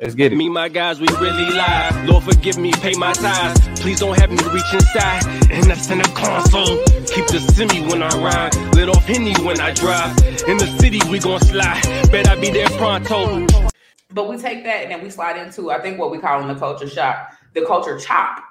Let's get it. Me, my guys, we really lie. Lord, forgive me, pay my tithes. Please don't have me reach inside. And that's in the console. Keep the semi when I ride. Lit off Henny when I drive. In the city, we gon' slide. Bet I be there pronto. But we take that and then we slide into, I think, what we call in the culture shock, the culture chop.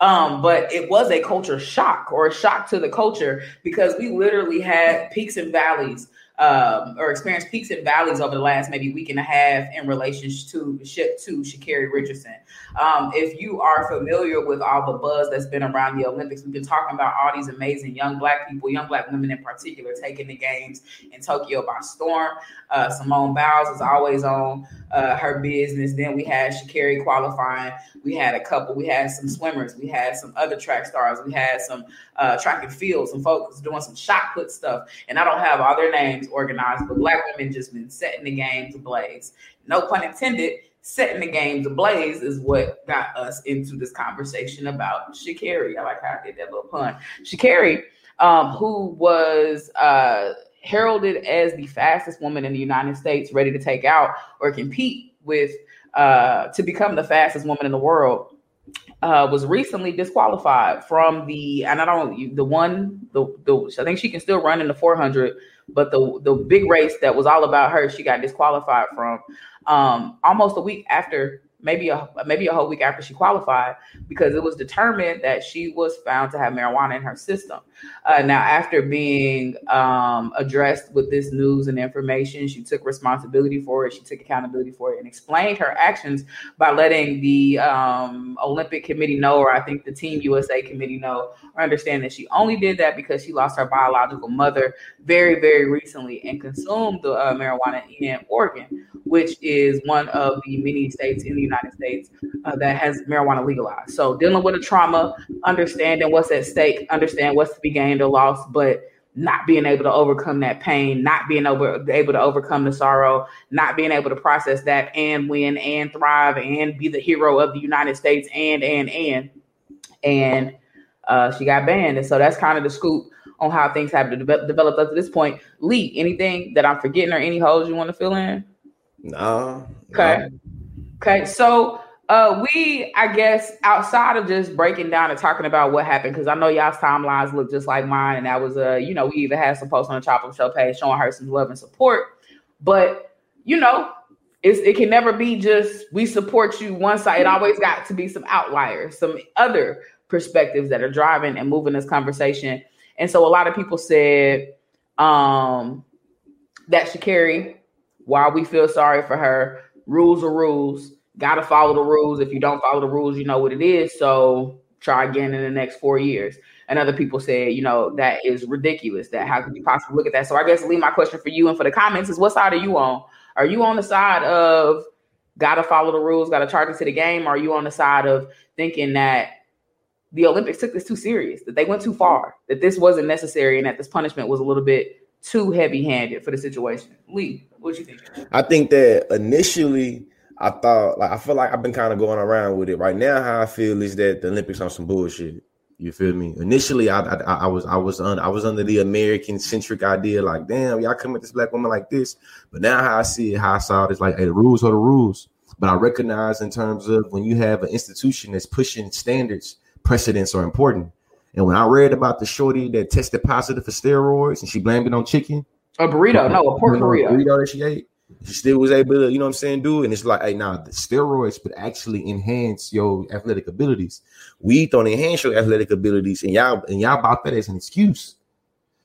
Um, but it was a culture shock or a shock to the culture because we literally had peaks and valleys um, or experienced peaks and valleys over the last maybe week and a half in relation to Sha'Carri Richardson. Um, if you are familiar with all the buzz that's been around the Olympics, we've been talking about all these amazing young black people, young black women in particular, taking the games in Tokyo by storm. Uh, Simone Biles is always on uh, her business. Then we had Sha'Carri qualifying. We had a couple. We had some swimmers. We had some other track stars. We had some uh, track and field, some folks doing some shot put stuff. And I don't have all their names organized, but black women just been setting the games ablaze. No pun intended setting the games ablaze is what got us into this conversation about Sha'Carri. I like how I did that little pun. Sha'Carri, um, who was uh, heralded as the fastest woman in the United States, ready to take out or compete with uh, to become the fastest woman in the world. Uh, was recently disqualified from the and I don't the one the, the I think she can still run in the 400 but the the big race that was all about her she got disqualified from um, almost a week after maybe a maybe a whole week after she qualified because it was determined that she was found to have marijuana in her system. Uh, now, after being um, addressed with this news and information, she took responsibility for it. She took accountability for it and explained her actions by letting the um, Olympic Committee know, or I think the Team USA Committee know, or understand that she only did that because she lost her biological mother very, very recently and consumed the uh, marijuana in Oregon, which is one of the many states in the United States uh, that has marijuana legalized. So dealing with a trauma, understanding what's at stake, understand what's to be gained or lost, but not being able to overcome that pain, not being able, able to overcome the sorrow, not being able to process that and win and thrive and be the hero of the United States and and and and uh, she got banned. And so that's kind of the scoop on how things have de- developed up to this point. Lee, anything that I'm forgetting or any holes you want to fill in? No. Okay. Okay. So uh, we, I guess, outside of just breaking down and talking about what happened, because I know y'all's timelines look just like mine, and that was, uh, you know, we even had some posts on the Chop Show page showing her some love and support. But you know, it can never be just we support you one side. It always got to be some outliers, some other perspectives that are driving and moving this conversation. And so a lot of people said um, that Sha'Carri, while we feel sorry for her, rules are rules got to follow the rules. If you don't follow the rules, you know what it is. So try again in the next four years. And other people say, you know, that is ridiculous. That how could you possibly look at that? So I guess Lee, my question for you and for the comments is, what side are you on? Are you on the side of got to follow the rules, got to charge into the game? Are you on the side of thinking that the Olympics took this too serious, that they went too far, that this wasn't necessary, and that this punishment was a little bit too heavy-handed for the situation? Lee, what do you think? I think that initially I thought like I feel like I've been kind of going around with it. Right now, how I feel is that the Olympics on some bullshit. You feel me? Initially, I, I, I was I was on I was under the American centric idea, like, damn, y'all come at this black woman like this. But now, how I see it, how I saw it, is like, hey, the rules are the rules. But I recognize in terms of when you have an institution that's pushing standards, precedents are important. And when I read about the shorty that tested positive for steroids and she blamed it on chicken, a burrito, no, a pork burrito, burrito that she ate she still was able to, you know what I'm saying, do. And it's like, hey, now the steroids could actually enhance your athletic abilities. We don't enhance your athletic abilities, and y'all and y'all about that as an excuse.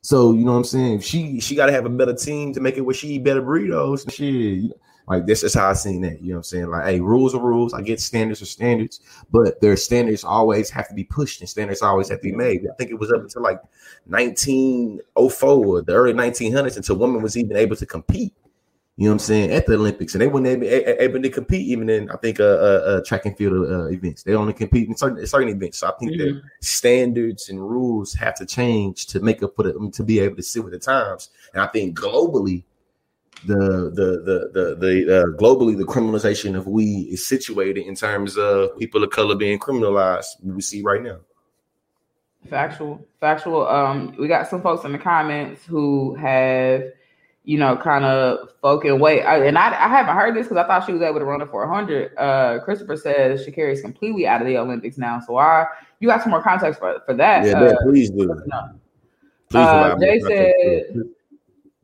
So you know what I'm saying? She she gotta have a better team to make it where she eat better burritos and shit. Like this is how I seen that. You know what I'm saying? Like, hey, rules are rules. I get standards are standards, but their standards always have to be pushed and standards always have to be made. I think it was up until like 1904 or the early 1900s until women was even able to compete you know what I'm saying, at the Olympics, and they weren't able, able to compete even in I think uh, uh, uh track and field uh, events. They only compete in certain certain events. So I think mm-hmm. that standards and rules have to change to make up for them to be able to sit with the times. And I think globally, the the the the the uh, globally the criminalization of weed is situated in terms of people of color being criminalized. We see right now. Factual, factual. Um, we got some folks in the comments who have you know, kind of folk and weight. I, and I, I haven't heard this because I thought she was able to run it for 100. Uh, Christopher says Sha'Carri is completely out of the Olympics now. So I, you got some more context for, for that. Yeah, uh, please do. No. Please uh, Jay said,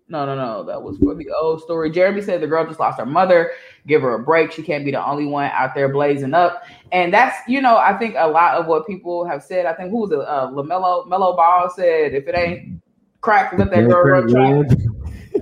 no, no, no. That was for the old story. Jeremy said the girl just lost her mother. Give her a break. She can't be the only one out there blazing up. And that's, you know, I think a lot of what people have said. I think who was it? Uh, Lamelo Melo Ball said, if it ain't crack, let that girl run track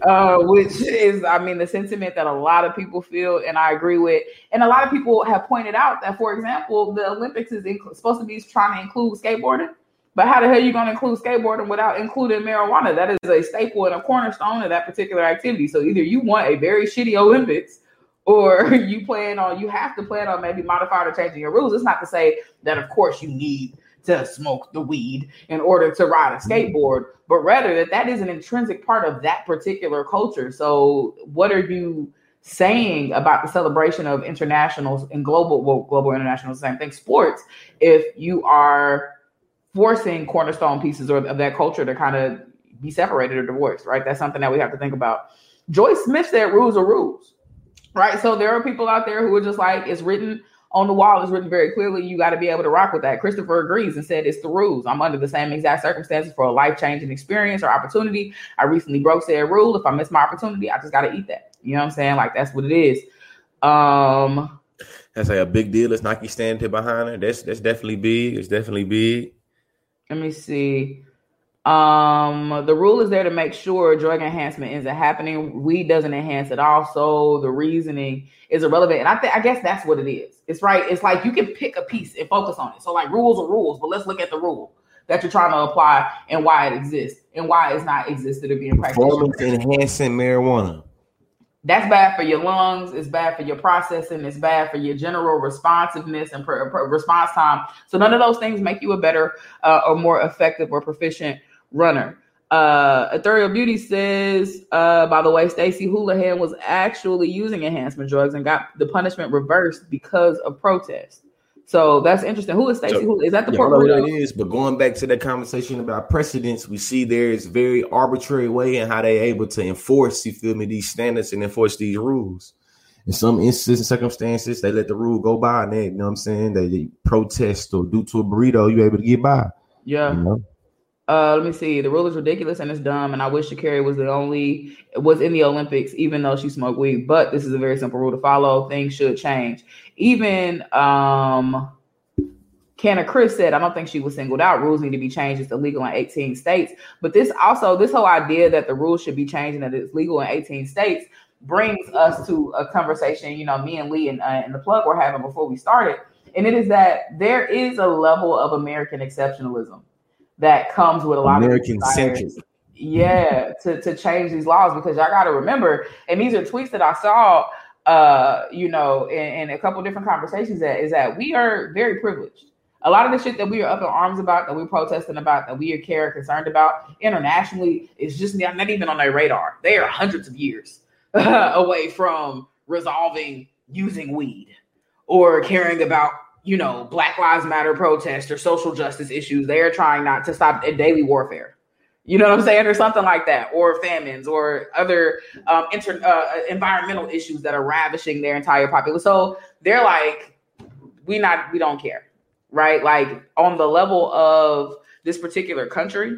uh, which is, I mean, the sentiment that a lot of people feel, and I agree with. And a lot of people have pointed out that, for example, the Olympics is inc- supposed to be trying to include skateboarding, but how the hell are you going to include skateboarding without including marijuana? That is a staple and a cornerstone of that particular activity. So either you want a very shitty Olympics, or you plan on you have to plan on maybe modifying or changing your rules. It's not to say that, of course, you need to smoke the weed in order to ride a skateboard, but rather that that is an intrinsic part of that particular culture. So, what are you saying about the celebration of internationals and global, well, global international, same thing, sports, if you are forcing cornerstone pieces of that culture to kind of be separated or divorced, right? That's something that we have to think about. Joyce Smith said rules are rules, right? So there are people out there who are just like, it's written on the wall is written very clearly. You got to be able to rock with that. Christopher agrees and said it's the rules. I'm under the same exact circumstances for a life changing experience or opportunity. I recently broke said rule. If I miss my opportunity, I just got to eat that. You know what I'm saying? Like that's what it is. Um, that's like a big deal. It's Nike standing behind her. That's that's definitely big. It's definitely big. Let me see. Um, the rule is there to make sure drug enhancement isn't happening. Weed doesn't enhance it. Also, the reasoning is irrelevant, and I think I guess that's what it is. It's right. It's like you can pick a piece and focus on it. So, like rules are rules, but let's look at the rule that you're trying to apply and why it exists and why it's not existed or being practiced. Performance enhancing marijuana. That's bad for your lungs. It's bad for your processing. It's bad for your general responsiveness and response time. So none of those things make you a better uh, or more effective or proficient runner. Uh, Ethereal Beauty says, uh, by the way, Stacey Houlihan was actually using enhancement drugs and got the punishment reversed because of protest. So that's interesting. Who is Stacey? So, Is that the yeah, Puerto Rico? It is, but going back to that conversation about precedents, we see there is very arbitrary way in how they're able to enforce, you feel me, these standards and enforce these rules. In some instances and circumstances, they let the rule go by and they, you know what I'm saying, they, they protest or due to a burrito, you're able to get by. Yeah. You know? Uh, let me see. The rule is ridiculous and it's dumb. And I wish Sha'Carri was the only was in the Olympics, even though she smoked weed. But this is a very simple rule to follow. Things should change. Even um, Canna Chris said, I don't think she was singled out. Rules need to be changed. It's illegal in 18 states. But this also, this whole idea that the rules should be changed and that it's legal in 18 states brings us to a conversation. You know, me and Lee and, uh, and the plug were having before we started, and it is that there is a level of American exceptionalism that comes with a lot American of American centric. Yeah, to, to change these laws because y'all got to remember, and these are tweets that I saw, uh, you know, in, in a couple different conversations. That is that we are very privileged. A lot of the shit that we are up in arms about, that we're protesting about, that we are care concerned about internationally, is just not, not even on their radar. They are hundreds of years away from resolving using weed or caring about you know, Black Lives Matter protests or social justice issues. They are trying not to stop daily warfare. You know what I'm saying, or something like that, or famines, or other um, inter, uh, environmental issues that are ravishing their entire population. So they're like, we not, we don't care, right? Like on the level of this particular country,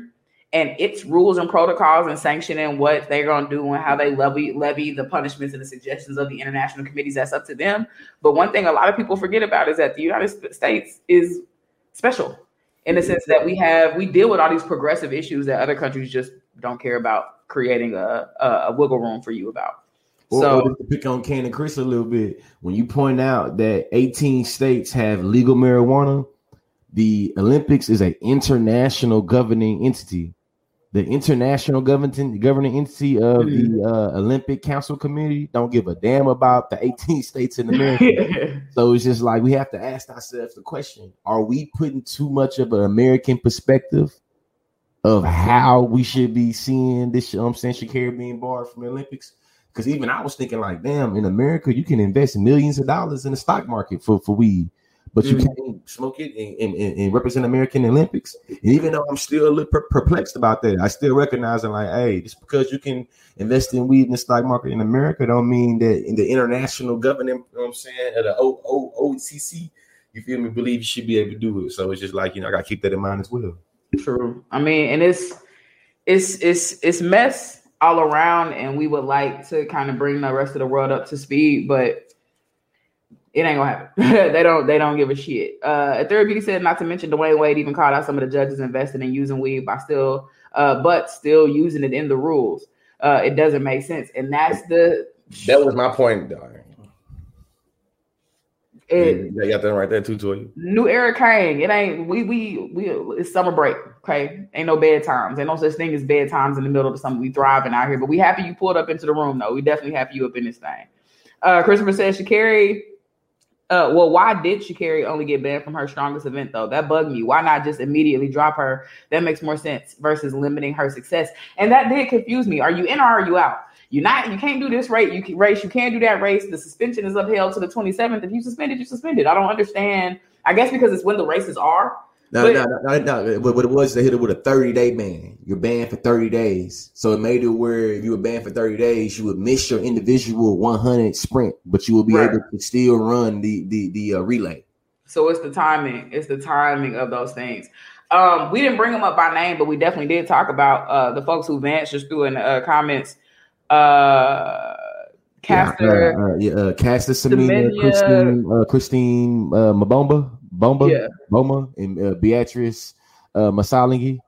and its rules and protocols and sanctioning what they're going to do and how they levy levy the punishments and the suggestions of the international committees that's up to them. But one thing a lot of people forget about is that the united states is special in the sense that we have we deal with all these progressive issues that other countries just don't care about creating a, a, a wiggle room for you about. Or, so or to pick on Cannon Chris a little bit, when you point out that 18 states have legal marijuana, the Olympics is an international governing entity the international governing governing entity of the uh, Olympic Council Committee don't give a damn about the 18 states in America. so it's just like we have to ask ourselves the question: Are we putting too much of an American perspective of how we should be seeing this? You know I'm saying Sha'Carri being barred from the Olympics. Because even I was thinking like, damn, in America you can invest millions of dollars in the stock market for for weed. But you mm-hmm. can't smoke it and, and, and, represent American Olympics. And even though I'm still a little per- perplexed about that, I still recognize I'm like, hey, just because you can invest in weed in the stock market in America, don't mean that in the international government, you know what I'm saying, at the o- o- OCC, you feel me, believe you should be able to do it. So it's just like, you know, I gotta keep that in mind as well. True. I mean, and it's it's it's it's mess all around, and we would like to kind of bring the rest of the world up to speed, but it ain't gonna happen. they don't they don't give a shit. Uh Therapeutic said not to mention Dwyane Wade even called out some of the judges invested in using weed by still uh but still using it in the rules. Uh it doesn't make sense. And that's the that was my point. It, yeah, you got that right there too, Toy. New era came. It ain't we we we it's summer break. Okay. Ain't no bad times. Ain't no such thing as bad times in the middle of the summer. We thriving out here. But we happy you pulled up into the room though. We definitely happy you up in this thing. Uh Christopher says Sha'Carri uh, well, why did Sha'Carri only get banned from her strongest event though? That bugged me. Why not just immediately drop her? That makes more sense versus limiting her success. And that did confuse me. Are you in or are you out? You're not. You can't do this race. You can race. You can't do that race. The suspension is upheld to the 27th. If you suspended, you suspended. I don't understand. I guess because it's when the races are. No, no, no, no, What it was, they hit it with a 30 day ban. You're banned for 30 days. So it made it where if you were banned for 30 days, you would miss your individual 100 sprint, but you will be right. able to still run the the the uh, relay. So it's the timing. It's the timing of those things. Um, we didn't bring them up by name, but we definitely did talk about uh, the folks who Vance just threw in the uh, comments. Uh, Caster, yeah, uh, uh, yeah, uh, Caster Semenya, Christine, uh, Christine uh, Mabomba, Bomba, yeah. Boma, and uh, Beatrice uh, Masilingi.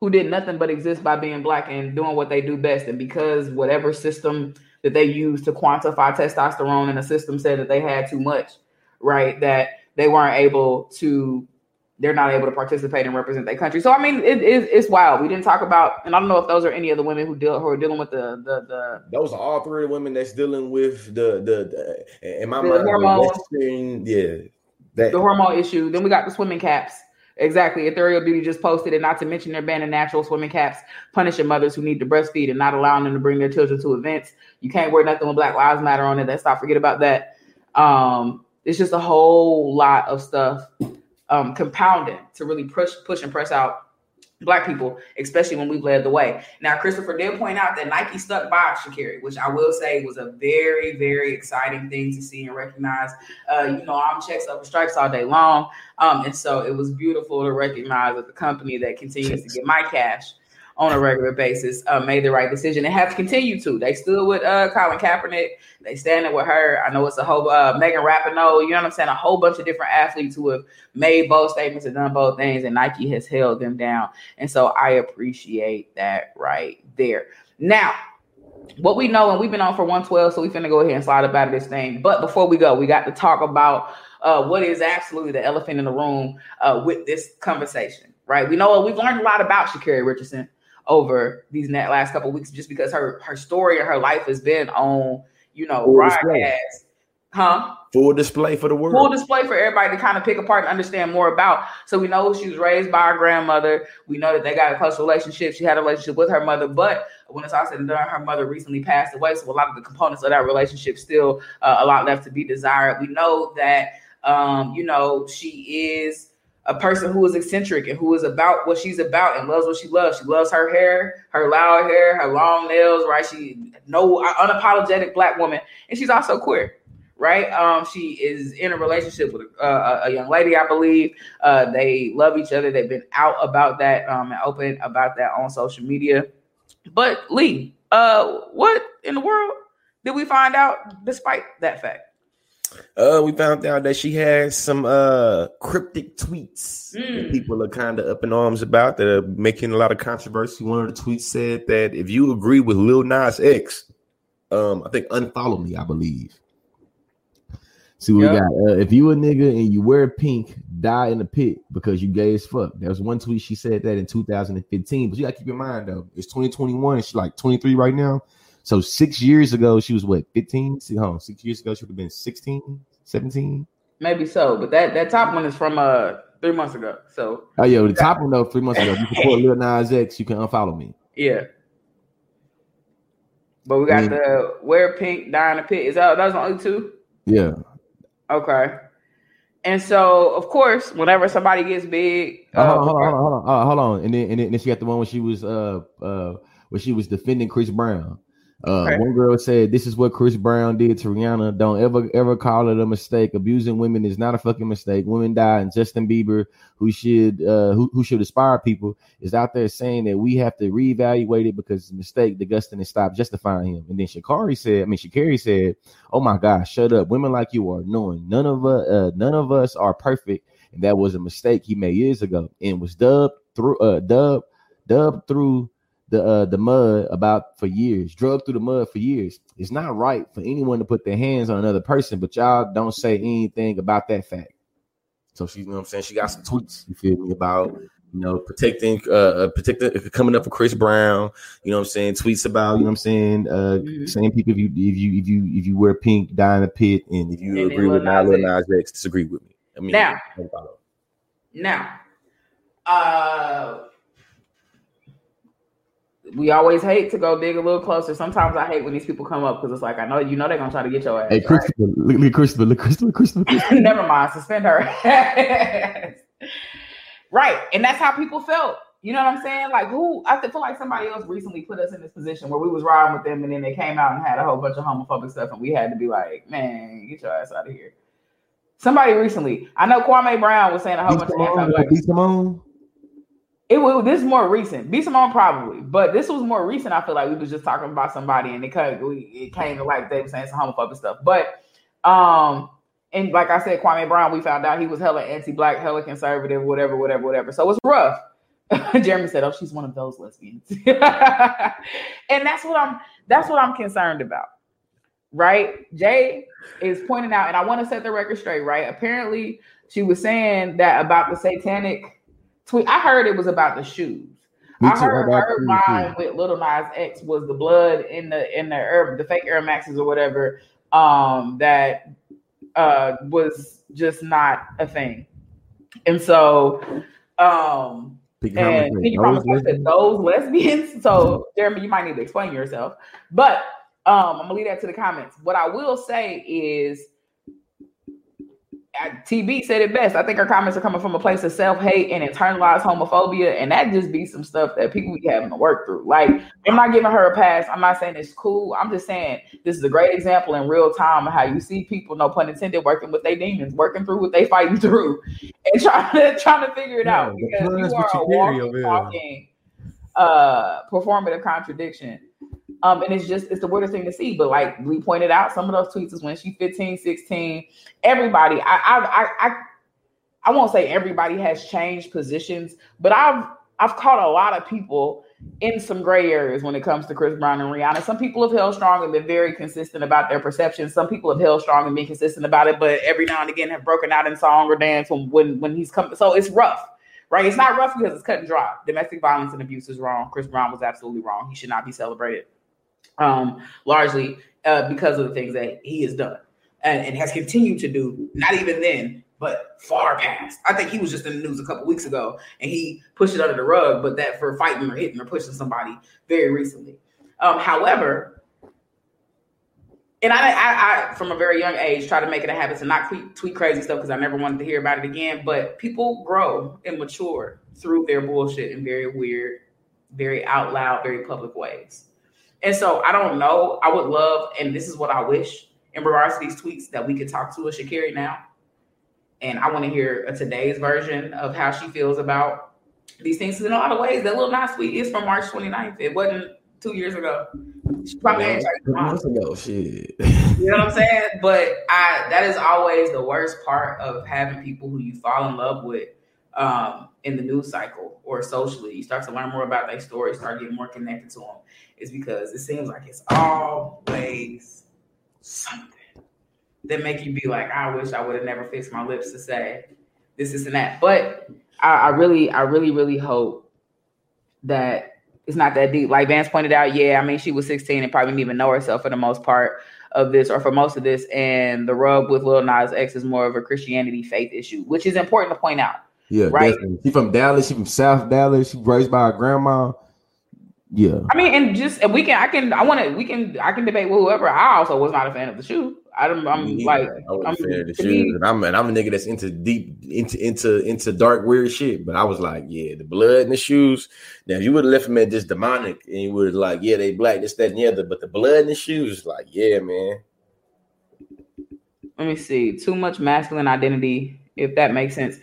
Who did nothing but exist by being black and doing what they do best. And because whatever system that they use to quantify testosterone in the system said that they had too much, right? That they weren't able to, they're not able to participate and represent their country. So I mean, it, it, it's wild. We didn't talk about, and I don't know if those are any of the women who deal who are dealing with the the the. Those are all three women that's dealing with the the, the in my mind, hormones. yeah, that, the hormone issue. Then we got the swimming caps. Exactly. Ethereal Beauty just posted it, not to mention they're banning natural swimming caps, punishing mothers who need to breastfeed and not allowing them to bring their children to events. You can't wear nothing with Black Lives Matter on it. Let's not forget about that. Um, it's just a whole lot of stuff um, compounding to really push, push and press out black people, especially when we've led the way. Now, Christopher did point out that Nike stuck by Sha'Carri, which I will say was a very, very exciting thing to see and recognize. Uh, you know, I'm checks over stripes all day long. Um, and so it was beautiful to recognize that the company that continues to get my cash on a regular basis uh, made the right decision and have continued to. They stood with uh, Colin Kaepernick. They standing with her. I know it's a whole uh, Megan Rapinoe. You know what I'm saying? A whole bunch of different athletes who have made both statements and done both things, and Nike has held them down. And so I appreciate that right there. Now, what we know, and we've been on for 112, so we finna go ahead and slide up out of this thing. But before we go, we got to talk about uh, what is absolutely the elephant in the room uh, with this conversation, right? We know we've learned a lot about Sha'Carri Richardson over these last couple weeks just because her her story and her life has been on you know full broadcast. huh? Full display for the world. Full display for everybody to kind of pick apart and understand more about. So we know she was raised by her grandmother. We know that they got a close relationship. She had a relationship with her mother but when it's all said and done her mother recently passed away. So a lot of the components of that relationship still uh, a lot left to be desired. We know that um you know she is a person who is eccentric and who is about what she's about and loves what she loves. She loves her hair, her loud hair, her long nails, right? She no unapologetic black woman, and she's also queer, right? Um, she is in a relationship with uh, a young lady, I believe. Uh, they love each other. They've been out about that um, and open about that on social media. But Lee, uh, what in the world did we find out despite that fact? Uh, we found out that she has some uh cryptic tweets mm. that people are kind of up in arms about that are making a lot of controversy. One of the tweets said that if you agree with Lil Nas X, um, I think unfollow me, I believe. See what yep. we got. Uh, if you a nigga and you wear pink, die in the pit because you gay as fuck. There was one tweet she said that in 2015. But you gotta keep in mind though, it's 2021. She's like 23 right now. So six years ago, she was what, 15? See, hold on, six years ago, she would have been 16, 17? Maybe so. But that, that top one is from uh three months ago. So Oh yeah, the top one though, three months ago. You support Lil Nas X, you can unfollow me. Yeah. But we got mean, the wear pink, die in the pit. Is that those only two? Yeah. Okay. and so, of course, whenever somebody gets big, Oh, uh, hold on, hold on, hold on, uh, hold on. And then and then, and then she got the one when she was uh uh when she was defending Chris Brown. Uh, Okay. one girl said, "This is what Chris Brown did to Rihanna. Don't ever ever call it a mistake. Abusing women is not a fucking mistake. Women die, and Justin Bieber, who should uh who, who should inspire people, is out there saying that we have to reevaluate it because it's a mistake. The Disgusting and stop justifying him." And then Sha'Carri said, "I mean, Sha'Carri said, oh my gosh, shut up. Women like you are knowing none of us uh, none of us are perfect." and that was a mistake he made years ago and was dubbed through uh dubbed dubbed through the uh the mud about for years drug through the mud for years. It's not right for anyone to put their hands on another person but y'all don't say anything about that fact. So she you know what i'm saying? She got some tweets you feel me about you know protecting uh uh, protecting coming up for chris brown you know what i'm saying? Tweets about you know what i'm saying? Uh Mhm. saying people if you if you if you if you wear pink die in a pit and if you And agree with Lil Nas, Nas Lil Nas X disagree with me. I mean Now. Now, uh, we always hate to go dig a little closer. Sometimes I hate when these people come up because it's like I know you know they're gonna try to get your ass. Hey, right? Christopher, look, look, Christopher, look, Christopher, Christopher, Christopher. Never mind, suspend her. right, and that's how people felt. You know what I'm saying? Like who? I feel like somebody else recently put us in this position where we was riding with them, and then they came out and had a whole bunch of homophobic stuff, and we had to be like, "Man, get your ass out of here." Somebody recently, I know Kwame Brown was saying a whole Beat bunch of Simone, anti-black beat Simone. It was this is more recent. Be Simone probably, but this was more recent. I feel like we was just talking about somebody, and it kind of it came to like they were saying some homophobic stuff. But um, and like I said, Kwame Brown, we found out he was hella anti-black, hella conservative, whatever, whatever, whatever. So it's rough. Jeremy said, "Oh, she's one of those lesbians," and that's what I'm. That's what I'm concerned about. Right? Jay is pointing out, and I want to set the record straight. Right? Apparently, she was saying that about the satanic tweet. I heard it was about the shoes. Me I heard, about heard mine with Lil Nas X was the blood in the in the Air, the fake Air Maxes or whatever. Um, that uh was just not a thing, and so um and Hammer, can you those promise said lesbians. those lesbians? So Jeremy, you might need to explain yourself. But um, I'm gonna leave that to the comments. What I will say is TB said it best. I think our comments are coming from a place of self-hate and internalized homophobia, and that just be some stuff that people be having to work through. Like, I'm not giving her a pass. I'm not saying it's cool. I'm just saying this is a great example in real time of how you see people, no pun intended, working with their demons, working through what they fighting through, and trying to trying to figure it Yeah, out because you are a walking, talking uh performative contradiction. Um, and it's just it's the weirdest thing to see. But like we pointed out, some of those tweets is when she's 15, 16. Everybody, I I I I, I won't say everybody has changed positions, but I've I've caught a lot of people in some gray areas when it comes to Chris Brown and Rihanna. Some people have held strong and been very consistent about their perceptions. Some people have held strong and been consistent about it, but every now and again have broken out in song or dance when when, when he's coming. So it's rough, right? It's not rough because it's cut and dry. Domestic violence and abuse is wrong. Chris Brown was absolutely wrong. He should not be celebrated, um, largely uh, because of the things that he has done and, and has continued to do. Not even then, but far past. I think he was just in the news a couple weeks ago, and he pushed it under the rug. But that for fighting or hitting or pushing somebody very recently. Um, however, and I, I, I, from a very young age, try to make it a habit to not tweet, tweet crazy stuff because I never wanted to hear about it again. But people grow and mature through their bullshit in very weird, very out loud, very public ways. And so I don't know. I would love, and this is what I wish in regards to these tweets that we could talk to a Sha'Carri now. And I want to hear a today's version of how she feels about these things. 'Cause in a lot of ways, that Lil Nas tweet is from March 29th. It wasn't two years ago. She probably Yeah, two months ago, shit. You know what I'm saying? But I that is always the worst part of having people who you fall in love with um, in the news cycle or socially. You start to learn more about their story, start getting more connected to them. Is because it seems like it's always something that make you be like, I wish I would have never fixed my lips to say this, this, and that. But I, I really, I really, really hope that it's not that deep. Like Vance pointed out, yeah, I mean, she was 16 and probably didn't even know herself for the most part of this or for most of this. And the rub with Lil Nas X is more of a Christianity faith issue, which is important to point out. Yeah, Right. definitely. She from Dallas. She from South Dallas. She raised by her grandma. Yeah, I mean, and just and we can, I can, I want to, we can, I can debate with whoever. I also was not a fan of the shoe. I'm, I'm like, I am fan of the shoes, and I'm and I'm a nigga that's into deep into into into dark weird shit. But I was like, yeah, the blood in the shoes. Now if you would have left them at this demonic, and you would have like, yeah, they black, this, that, and the other. But the blood in the shoes, like, yeah, man. Let me see. Too much masculine identity, if that makes sense.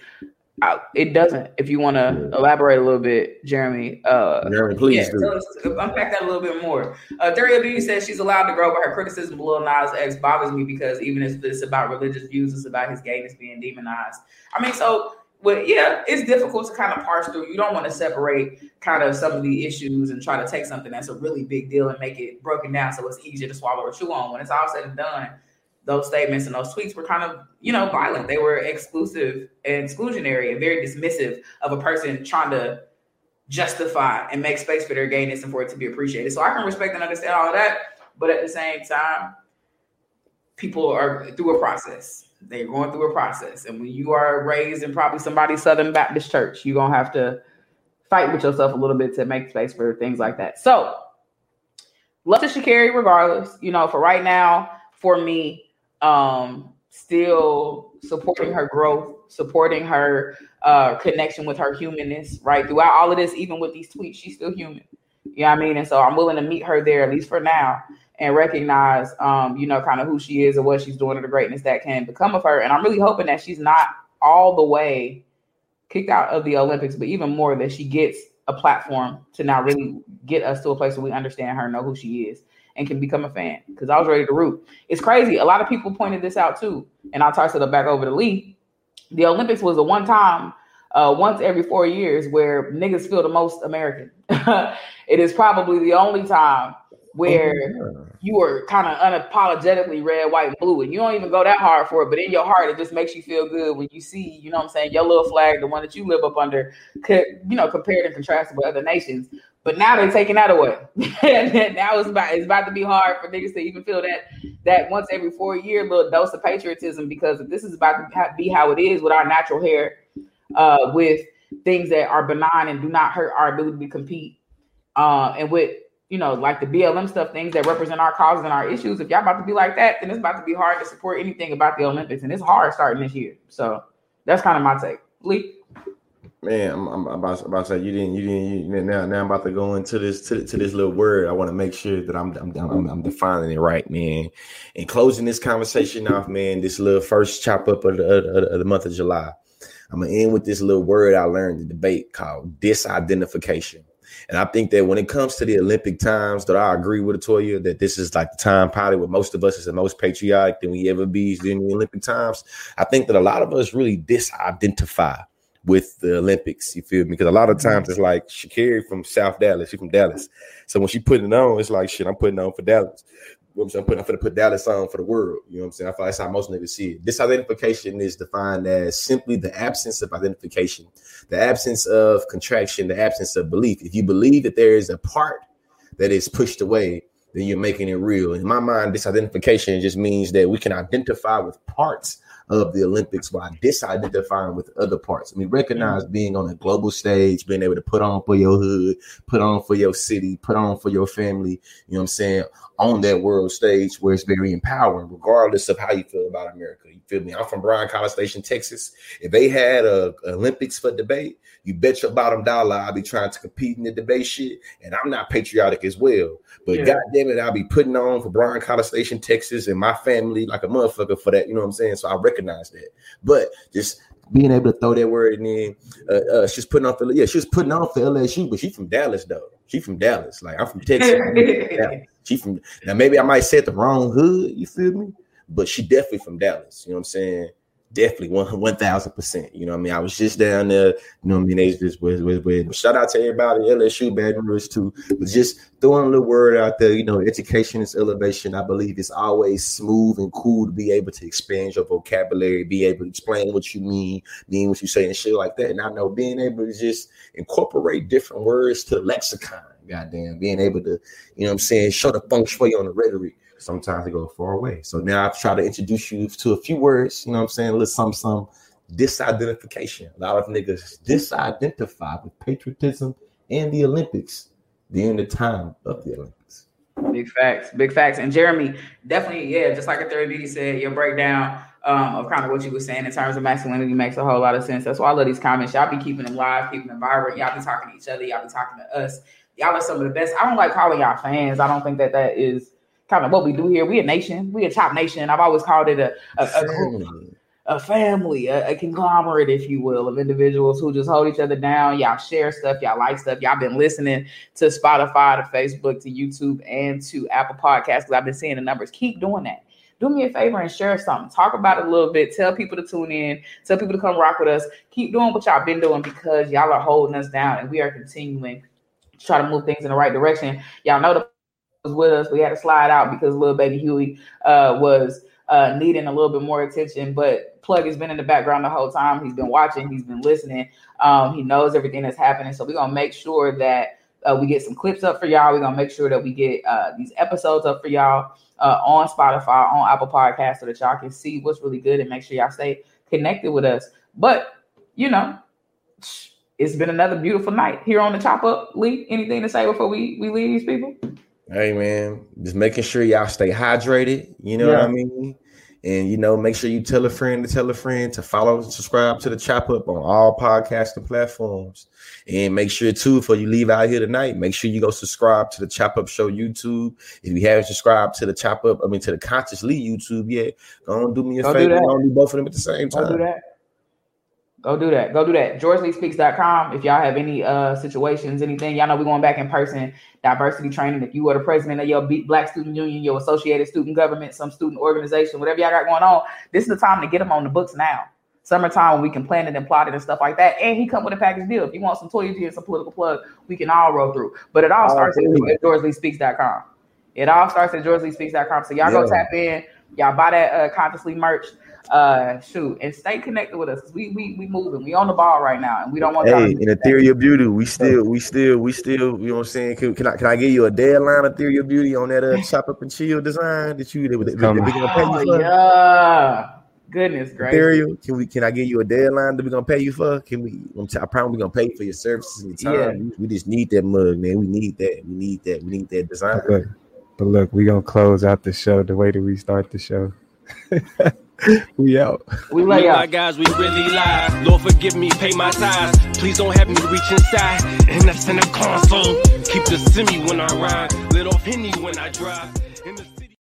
I, it doesn't. If you want to elaborate a little bit, Jeremy. Uh, Jeremy, please yeah, do. So unpack that a little bit more. Uh, Daria B says she's allowed to grow, but her criticism of Lil Nas X bothers me because even if it's about religious views, it's about his gayness being demonized. I mean, so well, yeah, it's difficult to kind of parse through. You don't want to separate kind of some of the issues and try to take something that's a really big deal and make it broken down so it's easier to swallow or chew on. When it's all said and done, those statements and those tweets were kind of, you know, violent. They were exclusive and exclusionary and very dismissive of a person trying to justify and make space for their gayness and for it to be appreciated. So I can respect and understand all of that, but at the same time, people are through a process. They're going through a process. And when you are raised in probably somebody's Southern Baptist church, you're gonna have to fight with yourself a little bit to make space for things like that. So love to Sha'Carri regardless. You know, for right now, for me, um, still supporting her growth, supporting her uh, connection with her humanness, right? Throughout all of this, even with these tweets, she's still human. You know what I mean? And so I'm willing to meet her there, at least for now, and recognize, um, you know, kind of who she is and what she's doing and the greatness that can become of her. And I'm really hoping that she's not all the way kicked out of the Olympics, but even more that she gets a platform to now really get us to a place where we understand her, know who she is and can become a fan because I was ready to root. It's crazy. A lot of people pointed this out too, and I'll toss it back over to Lee. The Olympics was the one time, uh, once every four years, where niggas feel the most American. it is probably the only time where oh, you are kind of unapologetically red, white, and blue, and you don't even go that hard for it, but in your heart, it just makes you feel good when you see, you know what I'm saying, your little flag, the one that you live up under, could, you know, compared and contrasted with other nations. But now they're taking that away. now it's about it's about to be hard for niggas to even feel that that once every four year little dose of patriotism because this is about to be how it is with our natural hair, uh, with things that are benign and do not hurt our ability to compete, uh, and with you know like the BLM stuff, things that represent our causes and our issues. If y'all about to be like that, then it's about to be hard to support anything about the Olympics, and it's hard starting this year. So that's kind of my take. Lee. Man, I'm, I'm about, about to say you didn't you didn't you, now now I'm about to go into this to, to this little word. I want to make sure that I'm, I'm I'm, I'm defining it right, man. And closing this conversation off, man. This little first chop up of the, of, the month of July. I'm gonna end with this little word I learned in the debate called disidentification. And I think that when it comes to the Olympic times, that I agree with Toya that this is like the time probably with most of us is the most patriotic than we ever be during the Olympic times. I think that a lot of us really disidentify with the Olympics. You feel me? Because a lot of times it's like Sha'Carri from South Dallas. She's from Dallas. So when she putting it on, it's like shit. I'm putting on for Dallas. You know I'm saying? Putting I'm gonna put Dallas on for the world. You know what I'm saying? I feel like that's how most niggas see it. This identification is defined as simply the absence of identification, the absence of contraction, the absence of belief. If you believe that there is a part that is pushed away, then you're making it real. In my mind, this identification just means that we can identify with parts of the Olympics while disidentifying with other parts. I mean, recognize mm-hmm. being on a global stage, being able to put on for your hood, put on for your city, put on for your family, you know what I'm saying, on that world stage where it's very empowering, regardless of how you feel about America. You feel me? I'm from Bryan College Station, Texas. If they had a Olympics for debate, you bet your bottom dollar I'll be trying to compete in the debate shit. And I'm not patriotic as well. But yeah. God it, I'll be putting on for Bryan College Station, Texas, and my family like a motherfucker for that. You know what I'm saying? So I recognize that. But just being able to throw that word in, uh, uh, she's putting on for yeah, she was putting on for LSU, but she's from Dallas though. She from Dallas. Like I'm from Texas. she from now maybe I might say the wrong hood, you feel me? But she definitely from Dallas. You know what I'm saying? Definitely one one thousand percent. You know, I mean, I was just down there. You know, I mean, they just with with, with shout out to everybody, LSU, Baton Rouge too. But just throwing a little word out there. You know, education is elevation. I believe it's always smooth and cool to be able to expand your vocabulary, be able to explain what you mean, mean what you say, and shit like that. And I know being able to just incorporate different words to lexicon. Goddamn, being able to, you know, I'm saying, show the feng shui on the rhetoric sometimes they go far away. So now I've tried to introduce you to a few words, you know what I'm saying? Let's some some disidentification. A lot of niggas disidentify with patriotism and the Olympics during the time of the Olympics. Big facts, big facts. And Jeremy, definitely, yeah, just like Ethereal Beauty said, your breakdown um, of kind of what you were saying in terms of masculinity makes a whole lot of sense. That's why I love these comments. Y'all be keeping them live, keeping them vibrant. Y'all be talking to each other. Y'all be talking to us. Y'all are some of the best. I don't like calling y'all fans. I don't think that that is kind of what we do here. We a nation. We a top nation. I've always called it a, a, a group a family, a, a, conglomerate, if you will, of individuals who just hold each other down. Y'all share stuff, y'all like stuff. Y'all been listening to Spotify, to Facebook, to YouTube, and to Apple Podcasts because I've been seeing the numbers. Keep doing that. Do me a favor and share something. Talk about it a little bit. Tell people to tune in. Tell people to come rock with us. Keep doing what y'all been doing because y'all are holding us down and we are continuing to try to move things in the right direction. Y'all know the was with us. We had to slide out because little baby Huey uh, was uh, needing a little bit more attention. But Plug has been in the background the whole time. He's been watching. He's been listening. Um, he knows everything that's happening. So we're gonna make sure that uh, we get some clips up for y'all. We're gonna make sure that we get uh, these episodes up for y'all uh, on Spotify, on Apple Podcasts, so that y'all can see what's really good and make sure y'all stay connected with us. But you know, it's been another beautiful night here on the Chop Up. Lee, anything to say before we we leave these people? Hey man, just making sure y'all stay hydrated. You know yeah. what I mean? And you know, make sure you tell a friend to tell a friend to follow and subscribe to the Chop Up on all podcasting platforms. And make sure too, before you leave out here tonight, make sure you go subscribe to the Chop Up Show YouTube. If you haven't subscribed to the Chop Up, I mean to the Conscious Lee YouTube yet, go on do me a go favor. Do, do both of them at the same time. do that. Go do that. Go do that. GeorgeLeeSpeaks.com. If y'all have any uh situations, anything, y'all know we're going back in person, diversity training. If you are the president of your Black Student Union, your associated student government, some student organization, whatever y'all got going on, this is the time to get them on the books now. Summertime when we can plan it and plot it and stuff like that. And he come with a package deal. If you want some toiletry and some political plug, we can all roll through. But it all starts at, at GeorgeLeeSpeaks.com. It all starts at GeorgeLeeSpeaks.com. So y'all yeah. go tap in, y'all buy that uh, Conscious Lee merch uh shoot and stay connected with us we we we moving. We on the ball right now and we don't want hey in the theory of beauty we still we still we still you know what i'm saying? Can, can i can i give you a deadline of theory of beauty on that uh chop up and chill design that you they, they, they, they gonna pay you for? yeah. Goodness gracious. ethereal can we can i give you a deadline that we're gonna pay you for? Can we i promise we gonna pay you for your services and your time. Yeah. we, we just need that mug man. We need that. We need that. We need that design. But look, but look we gonna close out the show the way that we start the show we out. We lay out. My guys, we really live. Lord, forgive me, pay my tithes. Please don't have me reach inside. And that's in the console. Keep the semi when I ride. Let off Henny when I drive.